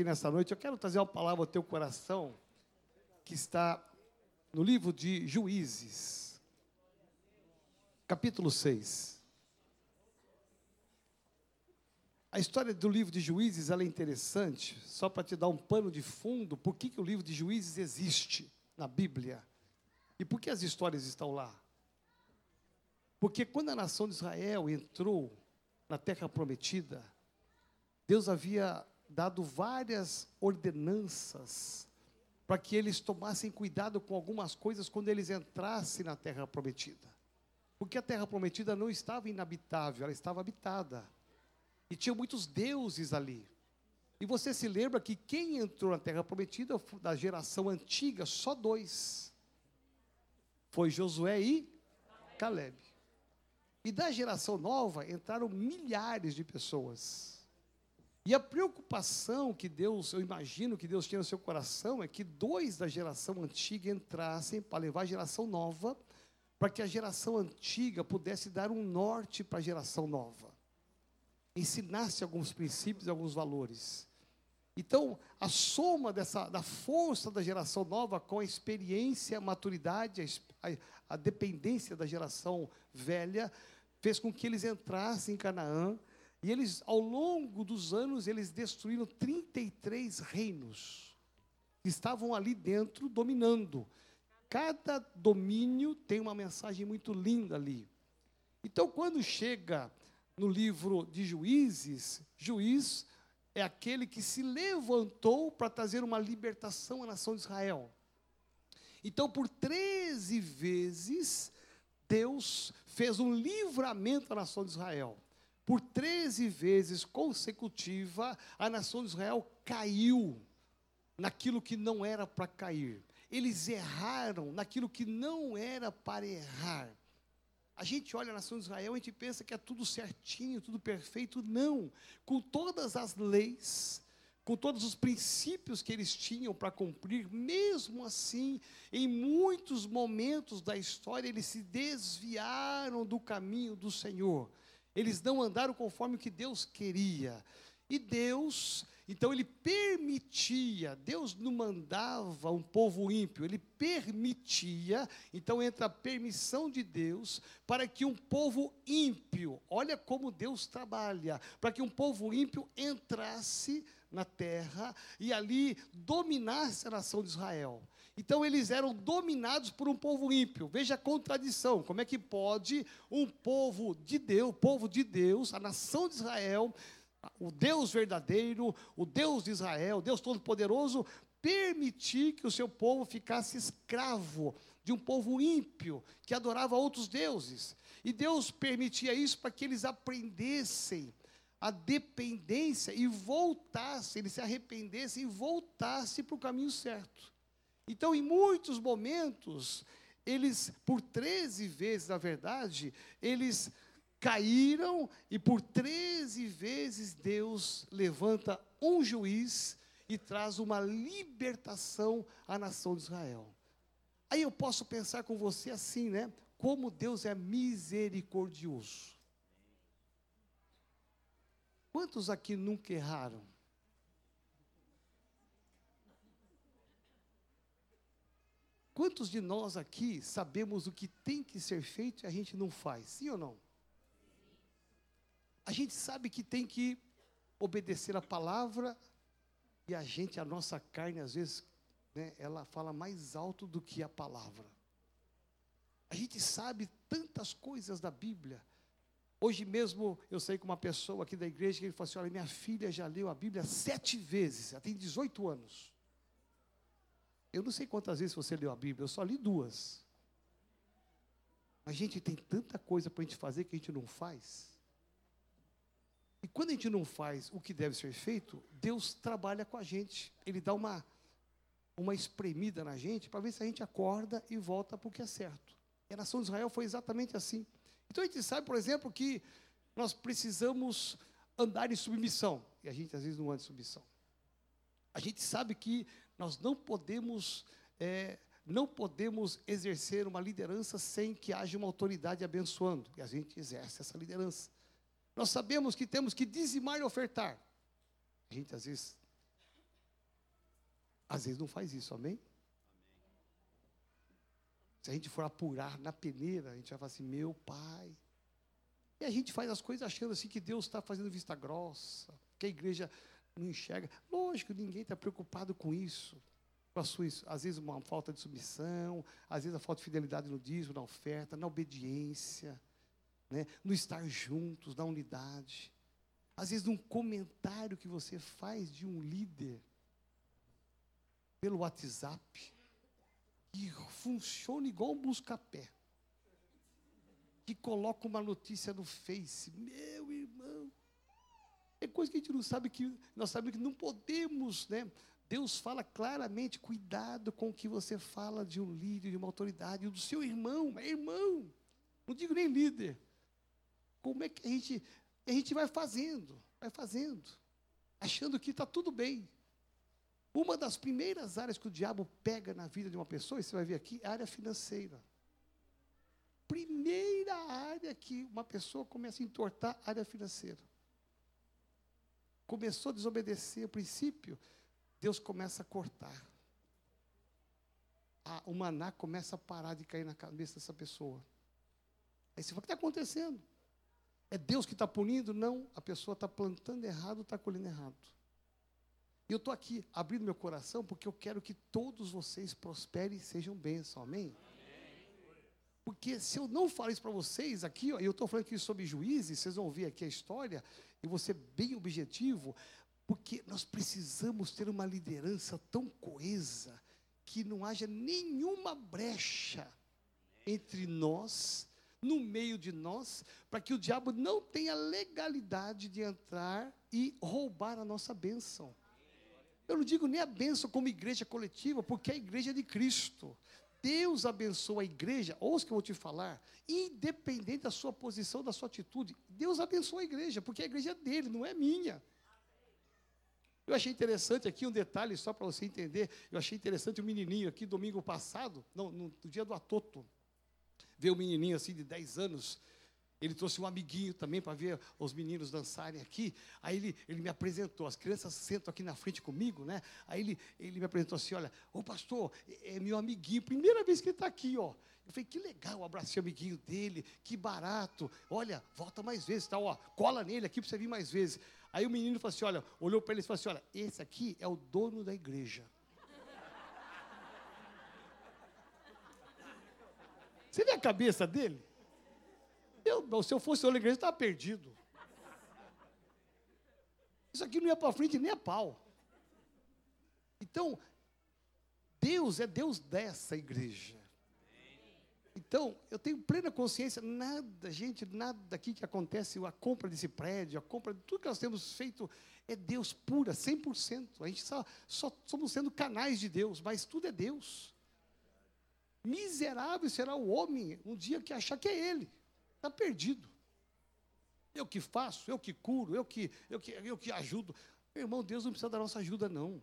aqui nessa noite, eu quero trazer uma palavra ao teu coração que está no livro de Juízes, capítulo 6. A história do livro de Juízes é interessante, só para te dar um pano de fundo, por que, que o livro de Juízes existe na Bíblia e por que as histórias estão lá. Porque quando a nação de Israel entrou na terra prometida, Deus havia dado várias ordenanças para que eles tomassem cuidado com algumas coisas quando eles entrassem na terra prometida. Porque a terra prometida não estava inabitável, ela estava habitada. E tinha muitos deuses ali. E você se lembra que quem entrou na terra prometida da geração antiga, só dois. Foi Josué e Caleb. E da geração nova entraram milhares de pessoas. E a preocupação que Deus, eu imagino que Deus tinha no seu coração, é que dois da geração antiga entrassem para levar a geração nova, para que a geração antiga pudesse dar um norte para a geração nova ensinasse alguns princípios e alguns valores. Então, a soma dessa, da força da geração nova com a experiência, a maturidade, a, a, a dependência da geração velha, fez com que eles entrassem em Canaã, e eles, ao longo dos anos, eles destruíram 33 reinos que estavam ali dentro dominando. Cada domínio tem uma mensagem muito linda ali. Então, quando chega no livro de Juízes, juiz é aquele que se levantou para trazer uma libertação à nação de Israel. Então, por 13 vezes, Deus fez um livramento à nação de Israel. Por 13 vezes consecutiva, a nação de Israel caiu naquilo que não era para cair. Eles erraram naquilo que não era para errar. A gente olha a nação de Israel, a gente pensa que é tudo certinho, tudo perfeito. Não. Com todas as leis, com todos os princípios que eles tinham para cumprir, mesmo assim, em muitos momentos da história, eles se desviaram do caminho do Senhor. Eles não andaram conforme o que Deus queria. E Deus, então ele permitia, Deus não mandava um povo ímpio, ele permitia, então entra a permissão de Deus para que um povo ímpio, olha como Deus trabalha, para que um povo ímpio entrasse na terra e ali dominasse a nação de Israel. Então eles eram dominados por um povo ímpio. Veja a contradição. Como é que pode um povo de Deus, povo de Deus, a nação de Israel, o Deus verdadeiro, o Deus de Israel, Deus Todo-Poderoso, permitir que o seu povo ficasse escravo de um povo ímpio que adorava outros deuses. E Deus permitia isso para que eles aprendessem a dependência e voltassem, eles se arrependessem e voltassem para o caminho certo. Então, em muitos momentos, eles, por 13 vezes, na verdade, eles caíram e por 13 vezes Deus levanta um juiz e traz uma libertação à nação de Israel. Aí eu posso pensar com você assim, né? Como Deus é misericordioso. Quantos aqui nunca erraram? Quantos de nós aqui sabemos o que tem que ser feito e a gente não faz? Sim ou não? A gente sabe que tem que obedecer a palavra e a gente, a nossa carne, às vezes, né, ela fala mais alto do que a palavra. A gente sabe tantas coisas da Bíblia. Hoje mesmo eu saí com uma pessoa aqui da igreja que ele falou assim: olha, minha filha já leu a Bíblia sete vezes, ela tem 18 anos. Eu não sei quantas vezes você leu a Bíblia, eu só li duas. A gente tem tanta coisa para a gente fazer que a gente não faz. E quando a gente não faz o que deve ser feito, Deus trabalha com a gente. Ele dá uma, uma espremida na gente para ver se a gente acorda e volta para o que é certo. E a nação de Israel foi exatamente assim. Então a gente sabe, por exemplo, que nós precisamos andar em submissão. E a gente às vezes não anda em submissão. A gente sabe que nós não podemos, é, não podemos exercer uma liderança sem que haja uma autoridade abençoando. E a gente exerce essa liderança. Nós sabemos que temos que dizimar e ofertar. A gente às vezes Às vezes não faz isso, amém? Se a gente for apurar na peneira, a gente vai falar assim, meu pai. E a gente faz as coisas achando assim que Deus está fazendo vista grossa, que a igreja não enxerga. Lógico, ninguém está preocupado com isso. Com a sua, às vezes uma falta de submissão, às vezes a falta de fidelidade no dízimo, na oferta, na obediência, né? no estar juntos, na unidade. Às vezes num comentário que você faz de um líder pelo WhatsApp que funciona igual um busca-pé. Que coloca uma notícia no Face. Meu irmão. É coisa que a gente não sabe que nós sabemos que não podemos, né? Deus fala claramente, cuidado com o que você fala de um líder, de uma autoridade, do seu irmão, é irmão. Não digo nem líder. Como é que a gente, a gente vai fazendo, vai fazendo, achando que está tudo bem. Uma das primeiras áreas que o diabo pega na vida de uma pessoa, e você vai ver aqui, é a área financeira. Primeira área que uma pessoa começa a entortar área financeira. Começou a desobedecer o princípio, Deus começa a cortar. O maná começa a parar de cair na cabeça dessa pessoa. Aí você fala, o que está acontecendo? É Deus que está punindo? Não, a pessoa está plantando errado, está colhendo errado. E eu estou aqui abrindo meu coração porque eu quero que todos vocês prosperem e sejam bênçãos, amém? Porque se eu não falar isso para vocês aqui, ó, eu estou falando aqui sobre juízes, vocês vão ver aqui a história, e vou ser bem objetivo, porque nós precisamos ter uma liderança tão coesa que não haja nenhuma brecha entre nós, no meio de nós, para que o diabo não tenha legalidade de entrar e roubar a nossa bênção. Eu não digo nem a bênção como igreja coletiva, porque é a igreja de Cristo. Deus abençoa a igreja, ouça que eu vou te falar, independente da sua posição, da sua atitude, Deus abençoa a igreja, porque a igreja é dele, não é minha. Eu achei interessante aqui um detalhe, só para você entender, eu achei interessante o um menininho aqui, domingo passado, não, no, no dia do Atoto, ver um menininho assim de 10 anos, ele trouxe um amiguinho também para ver os meninos dançarem aqui. Aí ele, ele me apresentou, as crianças sentam aqui na frente comigo, né? Aí ele, ele me apresentou assim: olha, ô pastor, é, é meu amiguinho, primeira vez que ele está aqui, ó. Eu falei, que legal, abracei o amiguinho dele, que barato. Olha, volta mais vezes, tá? Ó, cola nele aqui para você vir mais vezes. Aí o menino falou assim: olha, olhou para ele e falou assim: olha, esse aqui é o dono da igreja. Você vê a cabeça dele? Se eu fosse o da igreja, estava perdido. Isso aqui não ia para frente nem a pau. Então, Deus é Deus dessa igreja. Então, eu tenho plena consciência, nada, gente, nada aqui que acontece, a compra desse prédio, a compra de tudo que nós temos feito, é Deus pura, 100%. A gente só, só somos sendo canais de Deus, mas tudo é Deus. Miserável será o homem um dia que achar que é Ele. Está perdido. Eu que faço, eu que curo, eu que, eu que, eu que ajudo. Meu irmão, Deus não precisa da nossa ajuda, não.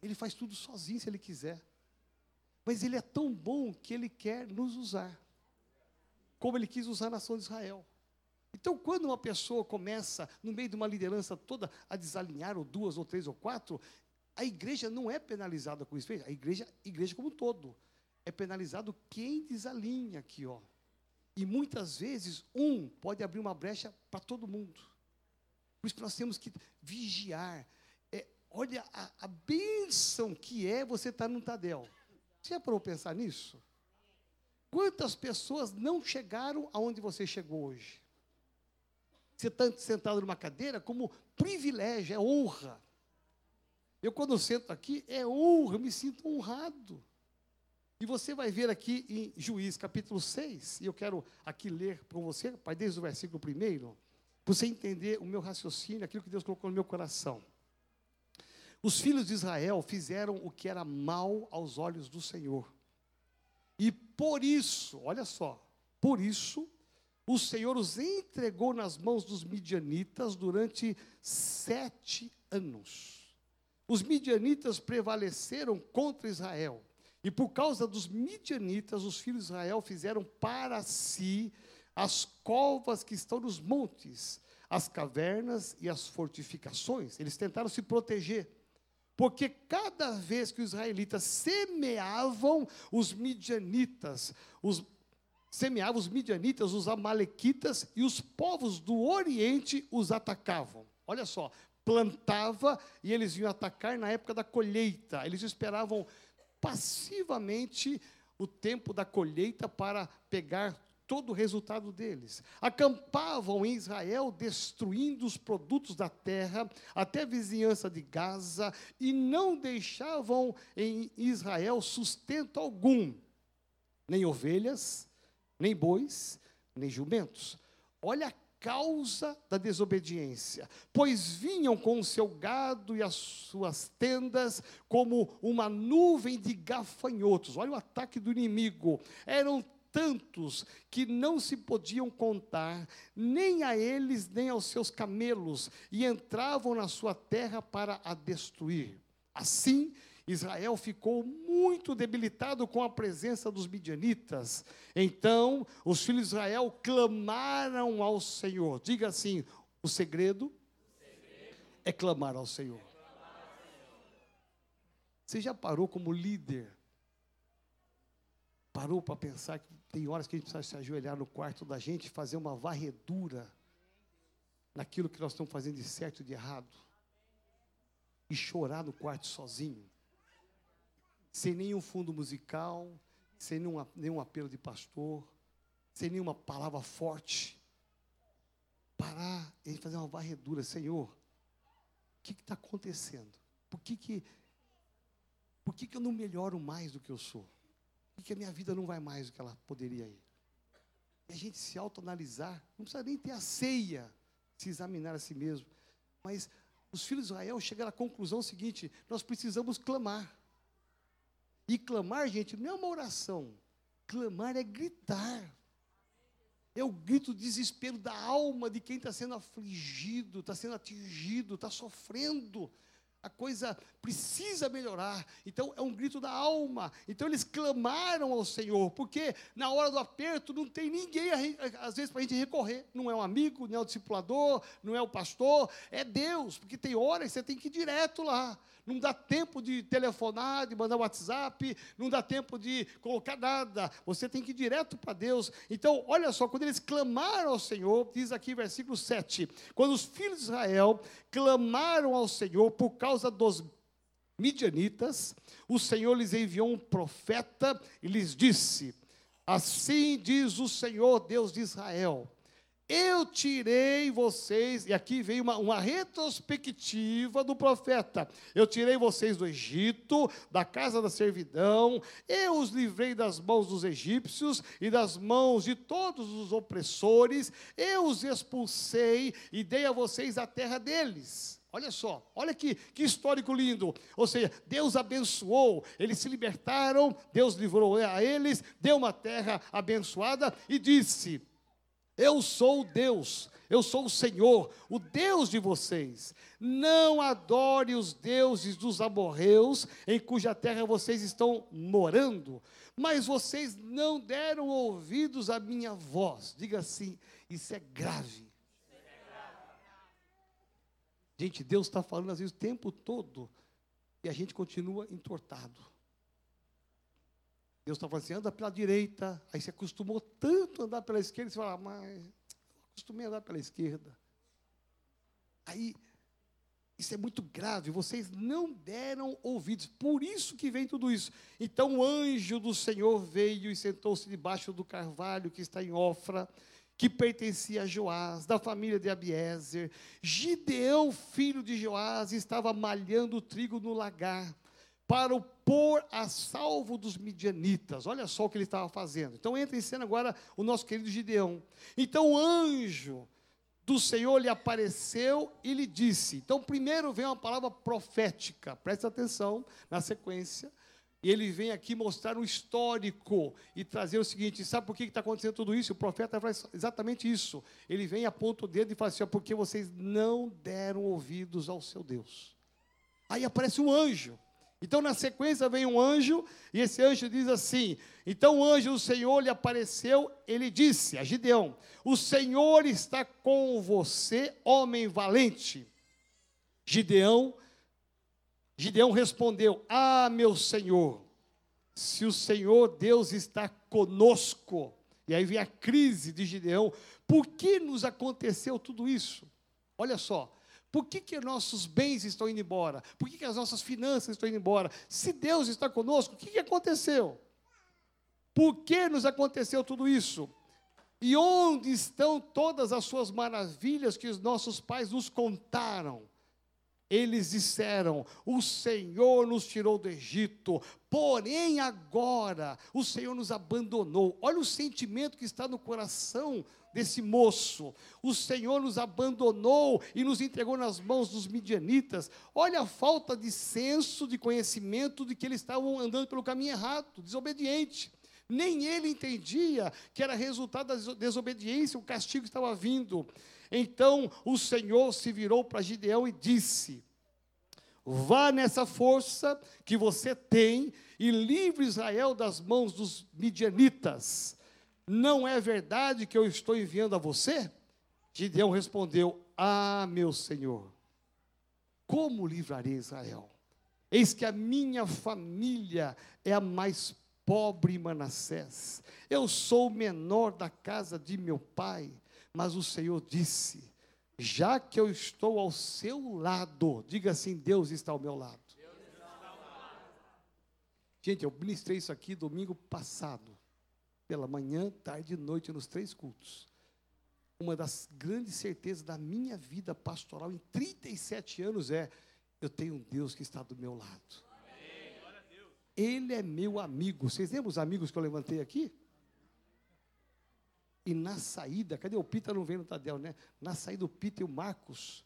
Ele faz tudo sozinho se Ele quiser. Mas Ele é tão bom que Ele quer nos usar. Como Ele quis usar a nação de Israel. Então, quando uma pessoa começa, no meio de uma liderança toda, a desalinhar, ou duas, ou três, ou quatro, a igreja não é penalizada com isso. A igreja, igreja como um todo. É penalizado quem desalinha aqui, ó. E muitas vezes um pode abrir uma brecha para todo mundo. Por isso que nós temos que vigiar. É, olha a, a bênção que é você estar num Tadel. Você já parou pensar nisso? Quantas pessoas não chegaram aonde você chegou hoje? Você está sentado numa cadeira como privilégio, é honra. Eu, quando sento aqui, é honra, me sinto honrado. E você vai ver aqui em Juiz capítulo 6, e eu quero aqui ler para você, pai, desde o versículo 1, para você entender o meu raciocínio, aquilo que Deus colocou no meu coração. Os filhos de Israel fizeram o que era mal aos olhos do Senhor. E por isso, olha só, por isso, o Senhor os entregou nas mãos dos midianitas durante sete anos. Os midianitas prevaleceram contra Israel e por causa dos midianitas, os filhos de Israel fizeram para si as covas que estão nos montes, as cavernas e as fortificações. Eles tentaram se proteger. porque cada vez que os israelitas semeavam os midianitas, os semeavam os midianitas, os amalequitas e os povos do Oriente os atacavam. Olha só, plantava e eles iam atacar na época da colheita. Eles esperavam passivamente o tempo da colheita para pegar todo o resultado deles. Acampavam em Israel, destruindo os produtos da terra, até a vizinhança de Gaza, e não deixavam em Israel sustento algum, nem ovelhas, nem bois, nem jumentos. Olha a causa da desobediência, pois vinham com o seu gado e as suas tendas como uma nuvem de gafanhotos. Olha o ataque do inimigo. Eram tantos que não se podiam contar, nem a eles, nem aos seus camelos, e entravam na sua terra para a destruir. Assim, Israel ficou muito debilitado com a presença dos midianitas. Então, os filhos de Israel clamaram ao Senhor. Diga assim: o segredo, é clamar ao Senhor. Você já parou como líder? Parou para pensar que tem horas que a gente precisa se ajoelhar no quarto da gente fazer uma varredura naquilo que nós estamos fazendo de certo e de errado? E chorar no quarto sozinho? Sem nenhum fundo musical, sem nenhum, nenhum apelo de pastor, sem nenhuma palavra forte. Parar e fazer uma varredura, Senhor, o que está acontecendo? Por que, que, por que, que eu não melhoro mais do que eu sou? Por que, que a minha vida não vai mais do que ela poderia ir? E a gente se autoanalisar, não precisa nem ter a ceia, se examinar a si mesmo. Mas os filhos de Israel chegaram à conclusão seguinte: nós precisamos clamar. E clamar, gente, não é uma oração. Clamar é gritar. É o grito de desespero da alma de quem está sendo afligido, está sendo atingido, está sofrendo a coisa precisa melhorar. Então é um grito da alma. Então eles clamaram ao Senhor, porque na hora do aperto não tem ninguém, às vezes, para a gente recorrer. Não é um amigo, não é o discipulador, não é o pastor, é Deus, porque tem horas que você tem que ir direto lá. Não dá tempo de telefonar, de mandar WhatsApp, não dá tempo de colocar nada. Você tem que ir direto para Deus. Então, olha só, quando eles clamaram ao Senhor, diz aqui versículo 7, quando os filhos de Israel clamaram ao Senhor por causa dos midianitas, o Senhor lhes enviou um profeta e lhes disse: Assim diz o Senhor Deus de Israel: eu tirei vocês, e aqui vem uma, uma, retrospectiva do profeta. Eu tirei vocês do Egito, da casa da servidão, eu os livrei das mãos dos egípcios e das mãos de todos os opressores, eu os expulsei e dei a vocês a terra deles. Olha só, olha que, que histórico lindo. Ou seja, Deus abençoou, eles se libertaram, Deus livrou a eles, deu uma terra abençoada e disse: eu sou o Deus, eu sou o Senhor, o Deus de vocês. Não adore os deuses dos amorreus, em cuja terra vocês estão morando, mas vocês não deram ouvidos à minha voz. Diga assim: isso é grave. Gente, Deus está falando às vezes o tempo todo e a gente continua entortado. Deus está falando assim, anda pela direita, aí você acostumou tanto a andar pela esquerda, você fala, mas acostumei a andar pela esquerda. Aí, isso é muito grave, vocês não deram ouvidos, por isso que vem tudo isso. Então o anjo do Senhor veio e sentou-se debaixo do carvalho que está em Ofra, que pertencia a Joás, da família de Abiezer. Gideão, filho de Joás, estava malhando trigo no lagar para o pôr a salvo dos midianitas. Olha só o que ele estava fazendo. Então entra em cena agora o nosso querido Gideão. Então o anjo do Senhor lhe apareceu e lhe disse. Então primeiro vem uma palavra profética. Presta atenção na sequência. E ele vem aqui mostrar um histórico e trazer o seguinte: sabe por que está acontecendo tudo isso? O profeta faz exatamente isso. Ele vem, aponta o dedo e fala assim: porque vocês não deram ouvidos ao seu Deus. Aí aparece um anjo. Então, na sequência, vem um anjo, e esse anjo diz assim: Então o anjo do Senhor lhe apareceu, ele disse a Gideão: O Senhor está com você, homem valente. Gideão Gideão respondeu: Ah, meu Senhor, se o Senhor Deus está conosco. E aí vem a crise de Gideão: por que nos aconteceu tudo isso? Olha só, por que, que nossos bens estão indo embora? Por que, que as nossas finanças estão indo embora? Se Deus está conosco, o que, que aconteceu? Por que nos aconteceu tudo isso? E onde estão todas as suas maravilhas que os nossos pais nos contaram? Eles disseram: O Senhor nos tirou do Egito, porém agora o Senhor nos abandonou. Olha o sentimento que está no coração desse moço. O Senhor nos abandonou e nos entregou nas mãos dos midianitas. Olha a falta de senso, de conhecimento de que eles estavam andando pelo caminho errado, desobediente. Nem ele entendia que era resultado da desobediência, o castigo estava vindo. Então o Senhor se virou para Gideão e disse: Vá nessa força que você tem e livre Israel das mãos dos midianitas. Não é verdade que eu estou enviando a você? Gideão respondeu: Ah, meu Senhor, como livrarei Israel? Eis que a minha família é a mais pobre Manassés. Eu sou o menor da casa de meu pai. Mas o Senhor disse: Já que eu estou ao seu lado, diga assim: Deus está ao meu lado. Gente, eu ministrei isso aqui domingo passado, pela manhã, tarde e noite, nos três cultos. Uma das grandes certezas da minha vida pastoral em 37 anos é: eu tenho um Deus que está do meu lado. Ele é meu amigo. Vocês lembram os amigos que eu levantei aqui? E na saída, cadê o Pita? Não vem no Tadel, né? Na saída, o Pita e o Marcos.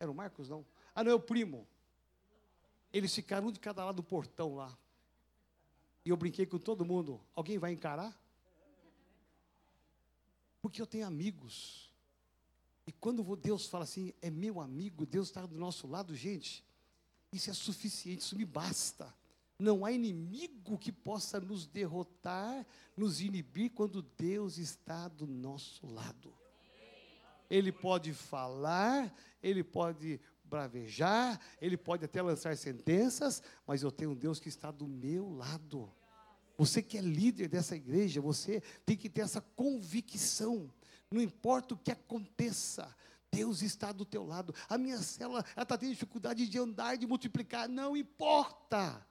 Era o Marcos, não? Ah, não, é o primo. Eles ficaram um de cada lado do portão lá. E eu brinquei com todo mundo. Alguém vai encarar? Porque eu tenho amigos. E quando Deus fala assim, é meu amigo, Deus está do nosso lado, gente, isso é suficiente, isso me basta. Não há inimigo que possa nos derrotar, nos inibir, quando Deus está do nosso lado. Ele pode falar, ele pode bravejar, ele pode até lançar sentenças, mas eu tenho um Deus que está do meu lado. Você que é líder dessa igreja, você tem que ter essa convicção. Não importa o que aconteça, Deus está do teu lado. A minha célula está tendo dificuldade de andar, de multiplicar. Não importa.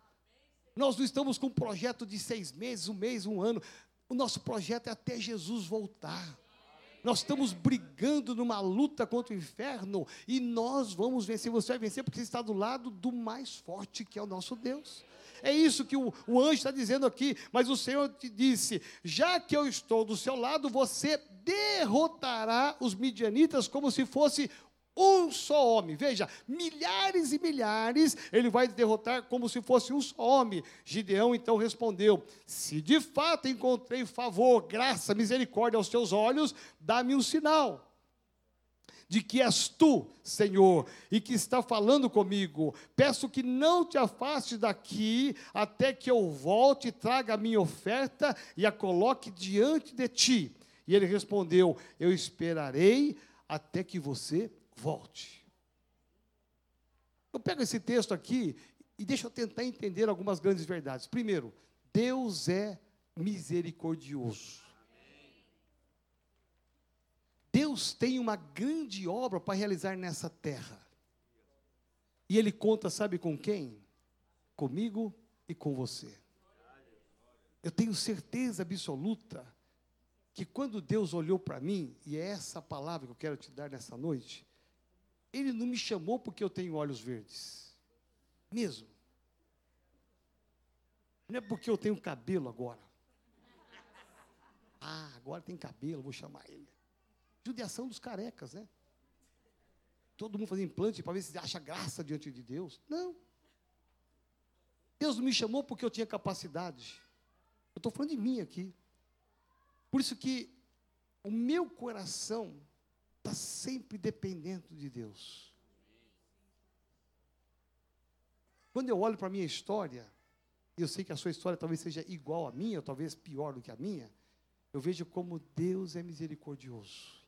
Nós não estamos com um projeto de seis meses, um mês, um ano. O nosso projeto é até Jesus voltar. Nós estamos brigando numa luta contra o inferno e nós vamos vencer. Você vai vencer porque você está do lado do mais forte que é o nosso Deus. É isso que o, o anjo está dizendo aqui. Mas o Senhor te disse: já que eu estou do seu lado, você derrotará os midianitas como se fosse um só homem. Veja, milhares e milhares ele vai derrotar como se fosse um só homem. Gideão então respondeu: Se de fato encontrei favor, graça, misericórdia aos teus olhos, dá-me um sinal de que és tu, Senhor, e que está falando comigo. Peço que não te afaste daqui até que eu volte e traga a minha oferta e a coloque diante de ti. E ele respondeu: Eu esperarei até que você volte. Eu pego esse texto aqui e deixa eu tentar entender algumas grandes verdades. Primeiro, Deus é misericordioso. Deus tem uma grande obra para realizar nessa terra. E Ele conta, sabe com quem? Comigo e com você. Eu tenho certeza absoluta que quando Deus olhou para mim, e é essa palavra que eu quero te dar nessa noite, ele não me chamou porque eu tenho olhos verdes. Mesmo. Não é porque eu tenho cabelo agora. Ah, agora tem cabelo, vou chamar ele. Judiação dos carecas, né? Todo mundo fazendo implante para ver se acha graça diante de Deus. Não. Deus não me chamou porque eu tinha capacidade. Eu estou falando de mim aqui. Por isso que o meu coração está sempre dependendo de Deus. Quando eu olho para a minha história, eu sei que a sua história talvez seja igual à minha, ou talvez pior do que a minha, eu vejo como Deus é misericordioso.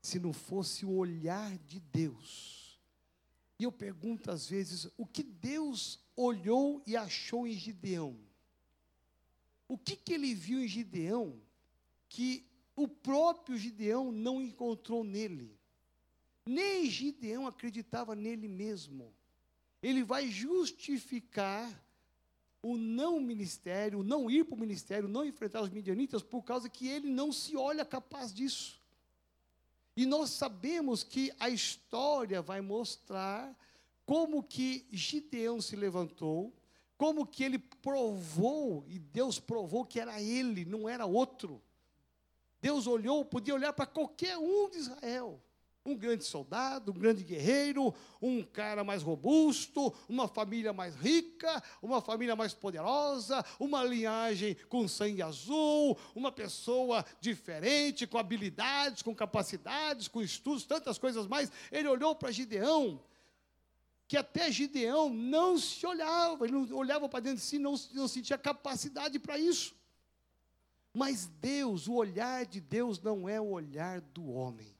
Se não fosse o olhar de Deus, E eu pergunto às vezes, o que Deus olhou e achou em Gideão? O que, que ele viu em Gideão que o próprio Gideão não encontrou nele? Nem Gideão acreditava nele mesmo. Ele vai justificar o não ministério, o não ir para o ministério, não enfrentar os midianitas, por causa que ele não se olha capaz disso. E nós sabemos que a história vai mostrar como que Gideão se levantou, como que ele provou, e Deus provou que era ele, não era outro. Deus olhou, podia olhar para qualquer um de Israel um grande soldado, um grande guerreiro, um cara mais robusto, uma família mais rica, uma família mais poderosa, uma linhagem com sangue azul, uma pessoa diferente, com habilidades, com capacidades, com estudos, tantas coisas mais. Ele olhou para Gideão, que até Gideão não se olhava, ele não olhava para dentro de si, não, não sentia capacidade para isso. Mas Deus, o olhar de Deus não é o olhar do homem.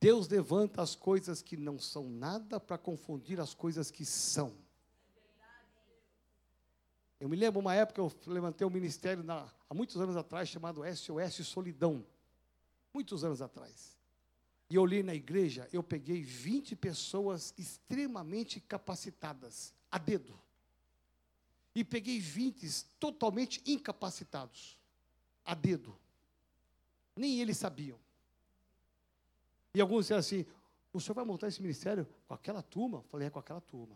Deus levanta as coisas que não são nada para confundir as coisas que são. Eu me lembro uma época eu levantei um ministério na, há muitos anos atrás chamado SOS Solidão. Muitos anos atrás. E eu li na igreja, eu peguei 20 pessoas extremamente capacitadas, a dedo. E peguei 20 totalmente incapacitados, a dedo. Nem eles sabiam. E alguns disseram assim: o senhor vai montar esse ministério com aquela turma? Eu falei: é com aquela turma.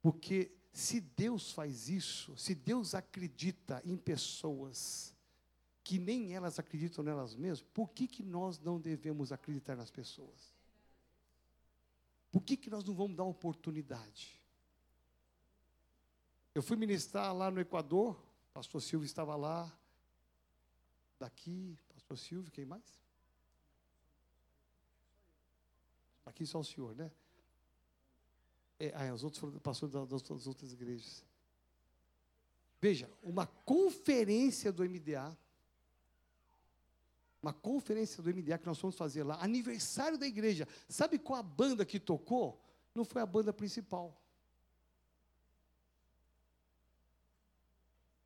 Porque se Deus faz isso, se Deus acredita em pessoas que nem elas acreditam nelas mesmas, por que, que nós não devemos acreditar nas pessoas? Por que, que nós não vamos dar oportunidade? Eu fui ministrar lá no Equador, pastor Silvio estava lá, daqui, pastor Silvio, quem mais? Aqui só o senhor, né? É, ah, os outros foram pastores das, das outras igrejas. Veja, uma conferência do MDA, uma conferência do MDA que nós fomos fazer lá, aniversário da igreja. Sabe qual a banda que tocou? Não foi a banda principal.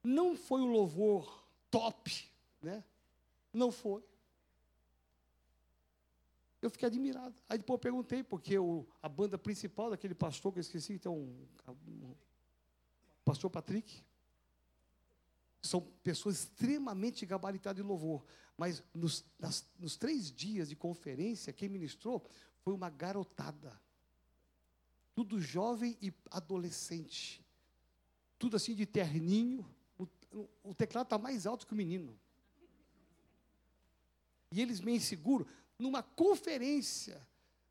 Não foi o louvor top, né? Não foi. Eu fiquei admirado. Aí depois eu perguntei, porque o, a banda principal daquele pastor que eu esqueci, então, um, pastor Patrick, são pessoas extremamente gabaritadas em louvor. Mas nos, nas, nos três dias de conferência, quem ministrou foi uma garotada. Tudo jovem e adolescente. Tudo assim de terninho. O, teclado está mais alto que o menino. E eles meio inseguros numa conferência.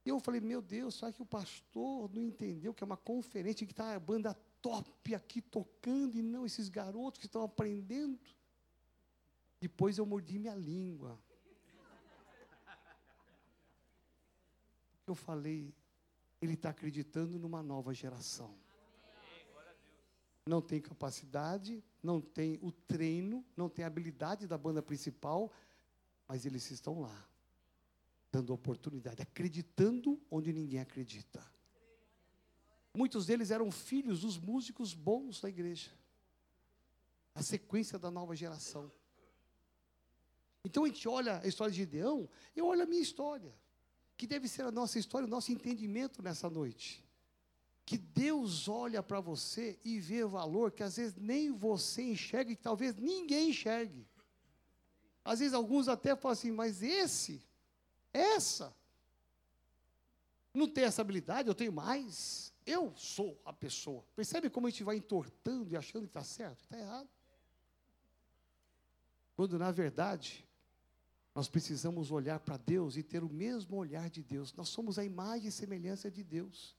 E eu falei, meu Deus, será que o pastor não entendeu que é uma conferência que está a banda top aqui tocando e não esses garotos que estão aprendendo? Depois eu mordi minha língua. Eu falei, ele está acreditando numa nova geração. Não tem capacidade, não tem o treino, não tem a habilidade da banda principal, mas eles estão lá dando oportunidade, acreditando onde ninguém acredita. Muitos deles eram filhos dos músicos bons da igreja. A sequência da nova geração. Então a gente olha a história de Gideão, eu olho a minha história, que deve ser a nossa história, o nosso entendimento nessa noite. Que Deus olha para você e vê valor que às vezes nem você enxerga e talvez ninguém enxergue. Às vezes alguns até falam assim, mas esse essa. Não tem essa habilidade, eu tenho mais. Eu sou a pessoa. Percebe como a gente vai entortando e achando que está certo? Está errado. Quando, na verdade, nós precisamos olhar para Deus e ter o mesmo olhar de Deus. Nós somos a imagem e semelhança de Deus.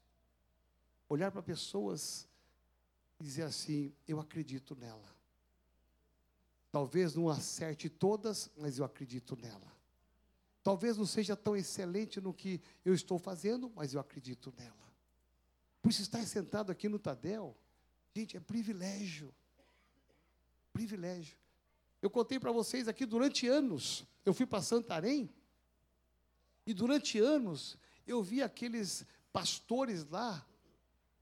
Olhar para pessoas e dizer assim: eu acredito nela. Talvez não acerte todas, mas eu acredito nela. Talvez não seja tão excelente no que eu estou fazendo, mas eu acredito nela. Por isso, estar sentado aqui no Tadel, gente, é privilégio. Privilégio. Eu contei para vocês aqui durante anos. Eu fui para Santarém E durante anos, eu vi aqueles pastores lá,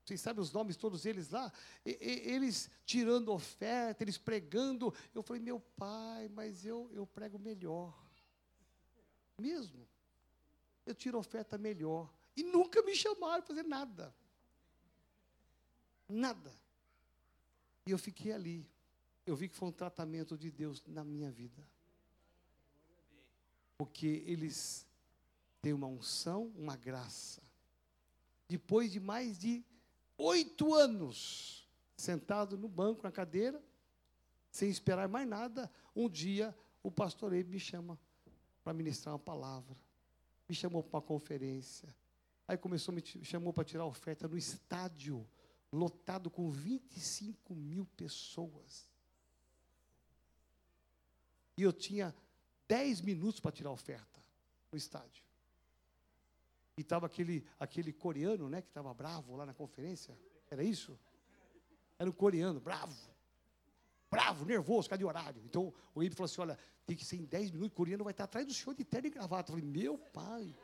vocês sabem os nomes todos eles lá, e, e, eles tirando oferta, eles pregando. Eu falei, meu pai, mas eu, eu prego melhor. Mesmo. Eu tiro oferta melhor. E nunca me chamaram para fazer nada. Nada. E eu fiquei ali. Eu vi que foi um tratamento de Deus na minha vida. Porque eles têm uma unção, uma graça. Depois de mais de oito anos sentado no banco, na cadeira, sem esperar mais nada, um dia o pastor Eibe me chama para ministrar uma palavra. Me chamou para uma conferência. Aí começou, me chamou para tirar oferta no estádio, lotado com 25 mil pessoas. E eu tinha 10 minutos para tirar oferta no estádio. E estava aquele, aquele coreano, né, que estava bravo lá na conferência. Era isso? Era um coreano, bravo. Bravo, nervoso, cadê o horário? Então o Ibe falou assim: olha, tem que ser em 10 minutos, o coreano vai estar atrás do senhor de terno e gravata. Eu falei, meu pai.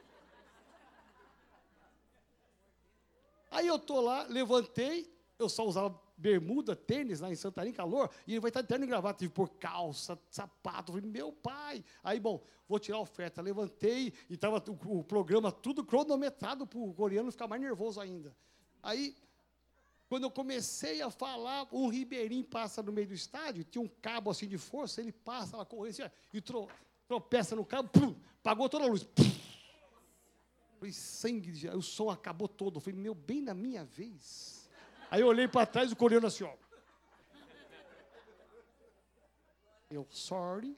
Aí eu estou lá, levantei, eu só usava bermuda, tênis lá em Santarém, calor, e ele vai estar de terno e gravata. Tive por calça, sapato. Falei, meu pai. Aí, bom, vou tirar a oferta. Levantei e estava o, o, programa tudo cronometrado para o coreano ficar mais nervoso ainda. Aí, quando eu comecei a falar, um ribeirinho passa no meio do estádio, tinha um cabo assim de força, ele passa lá correndo assim, e tro, tropeça no cabo, pum, pagou toda a luz. Pum. Falei, sangue, o som acabou todo. Eu falei, meu, bem na minha vez. Aí eu olhei para trás, o coreano assim, ó. Eu, sorry.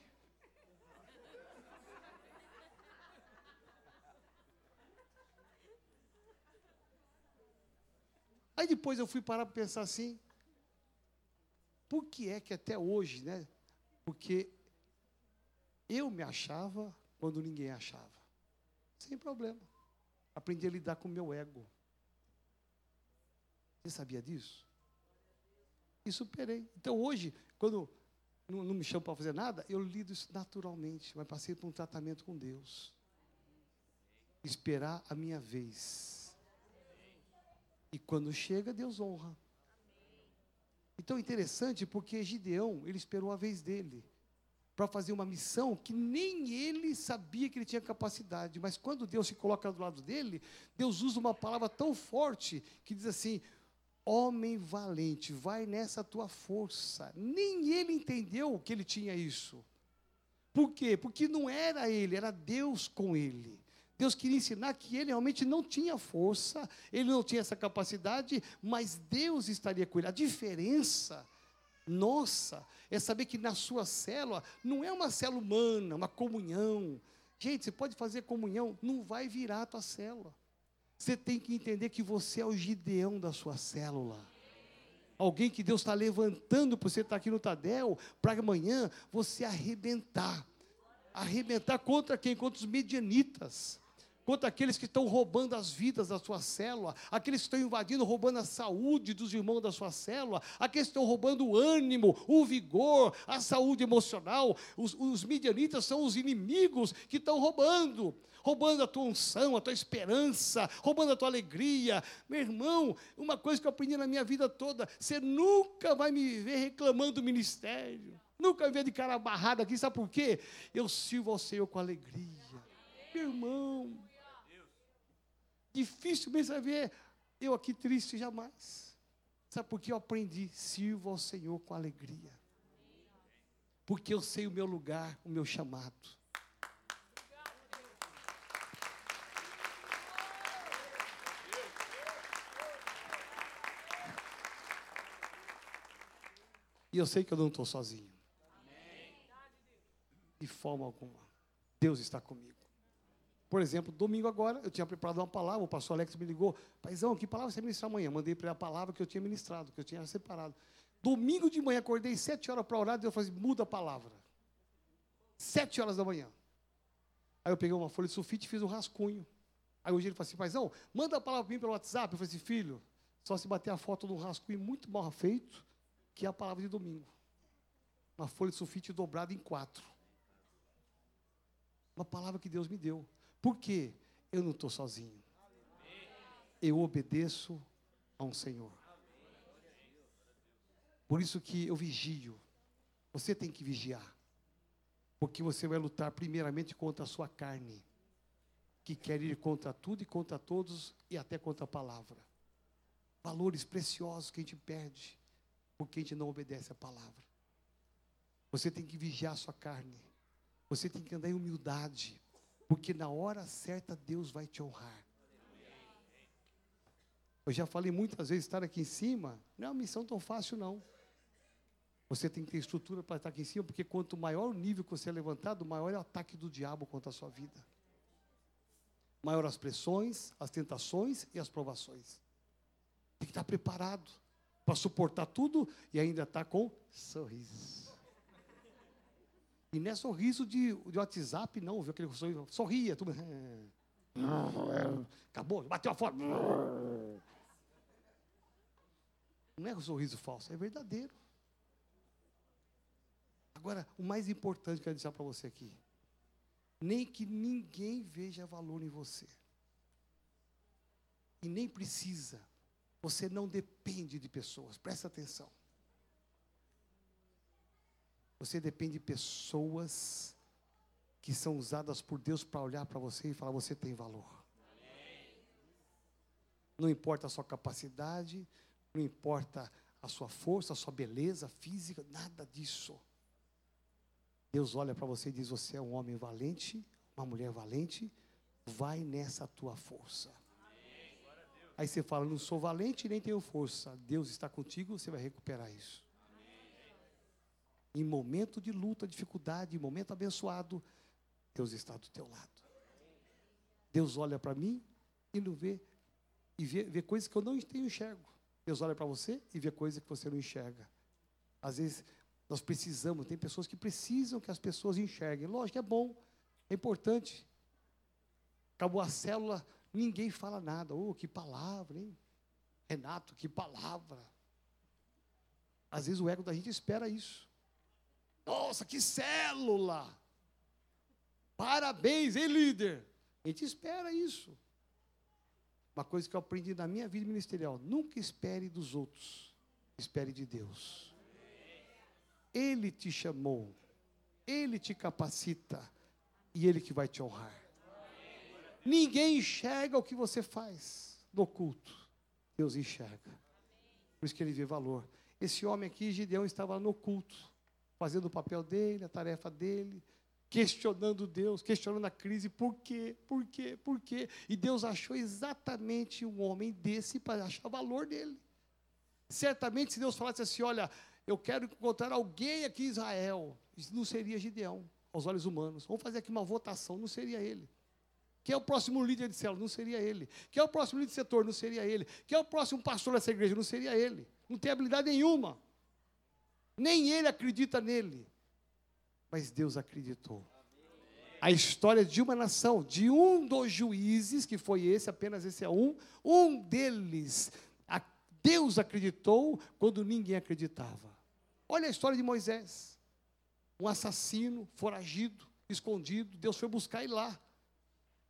Aí depois eu fui parar para pensar assim, por que é que até hoje, né? Porque eu me achava quando ninguém achava. Sem problema. Aprendi a lidar com o meu ego. Você sabia disso? E superei. Então hoje, quando não, não me chamam para fazer nada, eu lido isso naturalmente, mas passei por um tratamento com Deus. Esperar a minha vez e quando chega, Deus honra. Então é interessante porque Gideão, ele esperou a vez dele para fazer uma missão que nem ele sabia que ele tinha capacidade, mas quando Deus se coloca do lado dele, Deus usa uma palavra tão forte que diz assim: Homem valente, vai nessa tua força. Nem ele entendeu que ele tinha isso. Por quê? Porque não era ele, era Deus com ele. Deus queria ensinar que ele realmente não tinha força, ele não tinha essa capacidade, mas Deus estaria com ele. A diferença nossa é saber que na sua célula não é uma célula humana, uma comunhão. Gente, você pode fazer comunhão, não vai virar a tua célula. Você tem que entender que você é o Gideão da sua célula. Alguém que Deus está levantando para você estar aqui no Tadel, para amanhã você arrebentar. Arrebentar contra quem? Contra os medianitas contra aqueles que estão roubando as vidas da sua célula, aqueles que estão invadindo, roubando a saúde dos irmãos da sua célula, aqueles que estão roubando o ânimo, o vigor, a saúde emocional. Os, os midianitas são os inimigos que estão roubando, roubando a tua unção, a tua esperança, roubando a tua alegria. Meu irmão, uma coisa que eu aprendi na minha vida toda: você nunca vai me ver reclamando do ministério. Nunca vi de cara barrada aqui, sabe por quê? Eu sirvo ao Senhor com alegria. Meu irmão, Dificilmente vai ver eu aqui triste jamais. Sabe por que eu aprendi? Sirvo ao Senhor com alegria. Porque eu sei o meu lugar, o meu chamado. E eu sei que eu não estou sozinho. De forma alguma. Deus está comigo. Por exemplo, domingo agora, eu tinha preparado uma palavra, o pastor Alex me ligou, paizão, que palavra você ministrar amanhã? Mandei para ele a palavra que eu tinha ministrado, que eu tinha separado. Domingo de manhã, acordei sete horas para orar, e eu falei, muda a palavra. Sete horas da manhã. Aí eu peguei uma folha de sulfite e fiz um rascunho. Aí hoje ele falou assim, paizão, manda a palavra para mim pelo WhatsApp. Eu falei assim, filho, só se bater a foto de um rascunho muito mal feito, que é a palavra de domingo. Uma folha de sulfite dobrada em quatro. Uma palavra que Deus me deu. Por quê? Eu não estou sozinho. Eu obedeço a um Senhor. Por isso que eu vigio. Você tem que vigiar. Porque você vai lutar primeiramente contra a sua carne, que quer ir contra tudo e contra todos e até contra a palavra. Valores preciosos que a gente perde porque a gente não obedece a palavra. Você tem que vigiar a sua carne. Você tem que andar em humildade, porque na hora certa Deus vai te honrar. Eu já falei muitas vezes, estar aqui em cima não é uma missão tão fácil, não. Você tem que ter estrutura para estar aqui em cima, porque quanto maior o nível que você é levantado, maior é o ataque do diabo contra a sua vida. Maior as pressões, as tentações e as provações. Tem que estar preparado para suportar tudo e ainda estar com sorriso. E não é sorriso de, de WhatsApp, não, viu aquele sorriso? Sorria, tudo. Acabou, bateu a foto. Não é um sorriso falso, é verdadeiro. Agora, o mais importante que eu quero deixar para você aqui. Nem que ninguém veja valor em você. E nem precisa. Você não depende de pessoas. Presta atenção. Você depende de pessoas que são usadas por Deus para olhar para você e falar: você tem valor. Não importa a sua capacidade, não importa a sua força, a sua beleza física, nada disso. Deus olha para você e diz: Você é um homem valente, uma mulher valente, vai nessa tua força. Aí você fala: Não sou valente nem tenho força. Deus está contigo, você vai recuperar isso. Em momento de luta, dificuldade, em momento abençoado, Deus está do teu lado. Deus olha para mim e não vê, e vê, vê coisas que eu não enxergo. Deus olha para você e vê coisas que você não enxerga. Às vezes nós precisamos, tem pessoas que precisam que as pessoas enxerguem. Lógico, é bom, é importante. Acabou a célula, ninguém fala nada. Oh, que palavra, hein? Renato, que palavra. Às vezes o ego da gente espera isso. Nossa, que célula! Parabéns, hein, líder? A gente espera isso. Uma coisa que eu aprendi na minha vida ministerial: nunca espere dos outros, espere de Deus. Ele te chamou, Ele te capacita e Ele que vai te honrar. Ninguém enxerga o que você faz no culto, Deus enxerga. Por isso que ele vê valor. Esse homem aqui, Gideão, estava no culto, fazendo o papel dele, a tarefa dele questionando Deus, questionando a crise, por quê, por quê, por quê? E Deus achou exatamente um homem desse para achar valor dele. Certamente, se Deus falasse assim: olha, eu quero encontrar alguém aqui em Israel, não seria Gideão, aos olhos humanos. Vamos fazer aqui uma votação, não seria ele. Quem é o próximo líder de célula? Não seria ele. Quem é o próximo líder de setor? Não seria ele. Quem é o próximo pastor dessa igreja? Não seria ele. Não tem habilidade nenhuma. Nem ele acredita nele mas Deus acreditou. A história de uma nação, de um dos juízes, que foi esse, apenas esse é um, um deles, Deus acreditou quando ninguém acreditava. Olha a história de Moisés, um assassino, foragido, escondido, Deus foi buscar ele lá.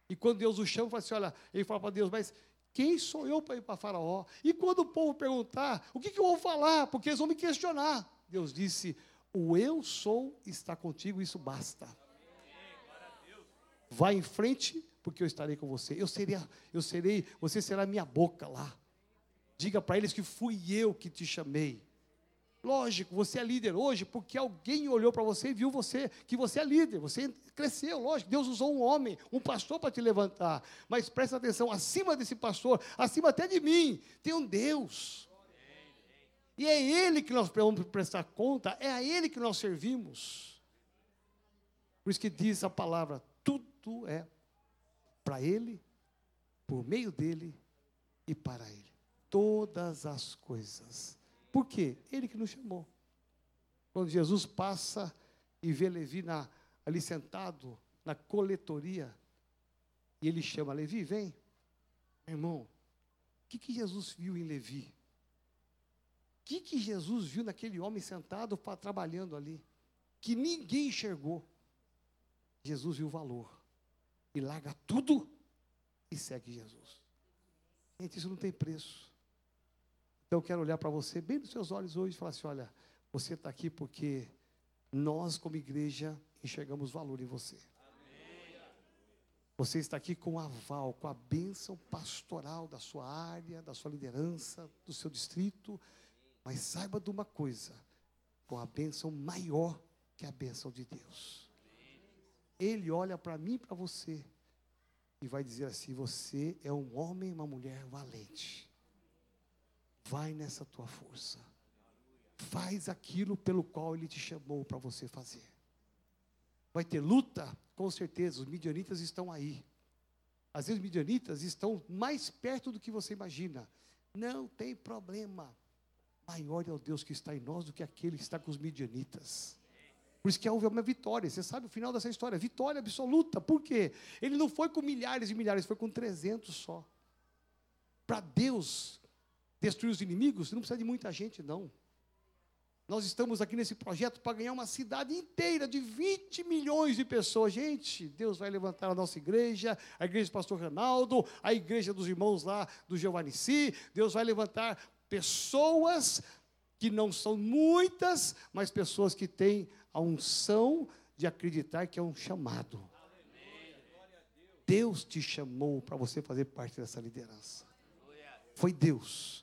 E quando Deus o chama, fala assim: olha, ele fala para Deus, mas quem sou eu para ir para Faraó? E quando o povo perguntar, o que, que eu vou falar? Porque eles vão me questionar. Deus disse: o eu sou está contigo, isso basta. Vá em frente, porque eu estarei com você. Eu serei, eu serei, você será minha boca lá. Diga para eles que fui eu que te chamei. Lógico, você é líder hoje porque alguém olhou para você e viu você que você é líder. Você cresceu, lógico. Deus usou um homem, um pastor para te levantar. Mas presta atenção, acima desse pastor, acima até de mim, tem um Deus. E é Ele que nós vamos prestar conta, é a Ele que nós servimos. Por isso que diz a palavra: tudo é para Ele, por meio dEle e para Ele. Todas as coisas. Por quê? Ele que nos chamou. Quando Jesus passa e vê Levi na, ali sentado na coletoria, e ele chama Levi, vem. Irmão, o que, que Jesus viu em Levi? que, que Jesus viu naquele homem sentado trabalhando ali? Que ninguém enxergou. Jesus viu o valor. e larga tudo e segue Jesus. Gente, isso não tem preço. Então eu quero olhar para você bem nos seus olhos hoje e falar assim: olha, você está aqui porque nós, como igreja, enxergamos valor em você. Você está aqui com o aval, com a bênção pastoral da sua área, da sua liderança, do seu distrito. Mas saiba de uma coisa: com a bênção maior que a bênção de Deus. Ele olha para mim e para você e vai dizer assim: Você é um homem uma mulher valente. Vai nessa tua força. Faz aquilo pelo qual Ele te chamou para você fazer. Vai ter luta? Com certeza, os midianitas estão aí. Às vezes, os midianitas estão mais perto do que você imagina. Não tem problema. Maior é o Deus que está em nós do que aquele que está com os midianitas. Por isso que houve uma vitória. Você sabe o final dessa história? Vitória absoluta. Por quê? Ele não foi com milhares e milhares, foi com 300 só. Para Deus destruir os inimigos, não precisa de muita gente, não. Nós estamos aqui nesse projeto para ganhar uma cidade inteira de 20 milhões de pessoas. Gente, Deus vai levantar a nossa igreja, a igreja do pastor Ronaldo, a igreja dos irmãos lá do Giovannici. Deus vai levantar pessoas que não são muitas, mas pessoas que têm a unção de acreditar que é um chamado. Deus te chamou para você fazer parte dessa liderança. Foi Deus.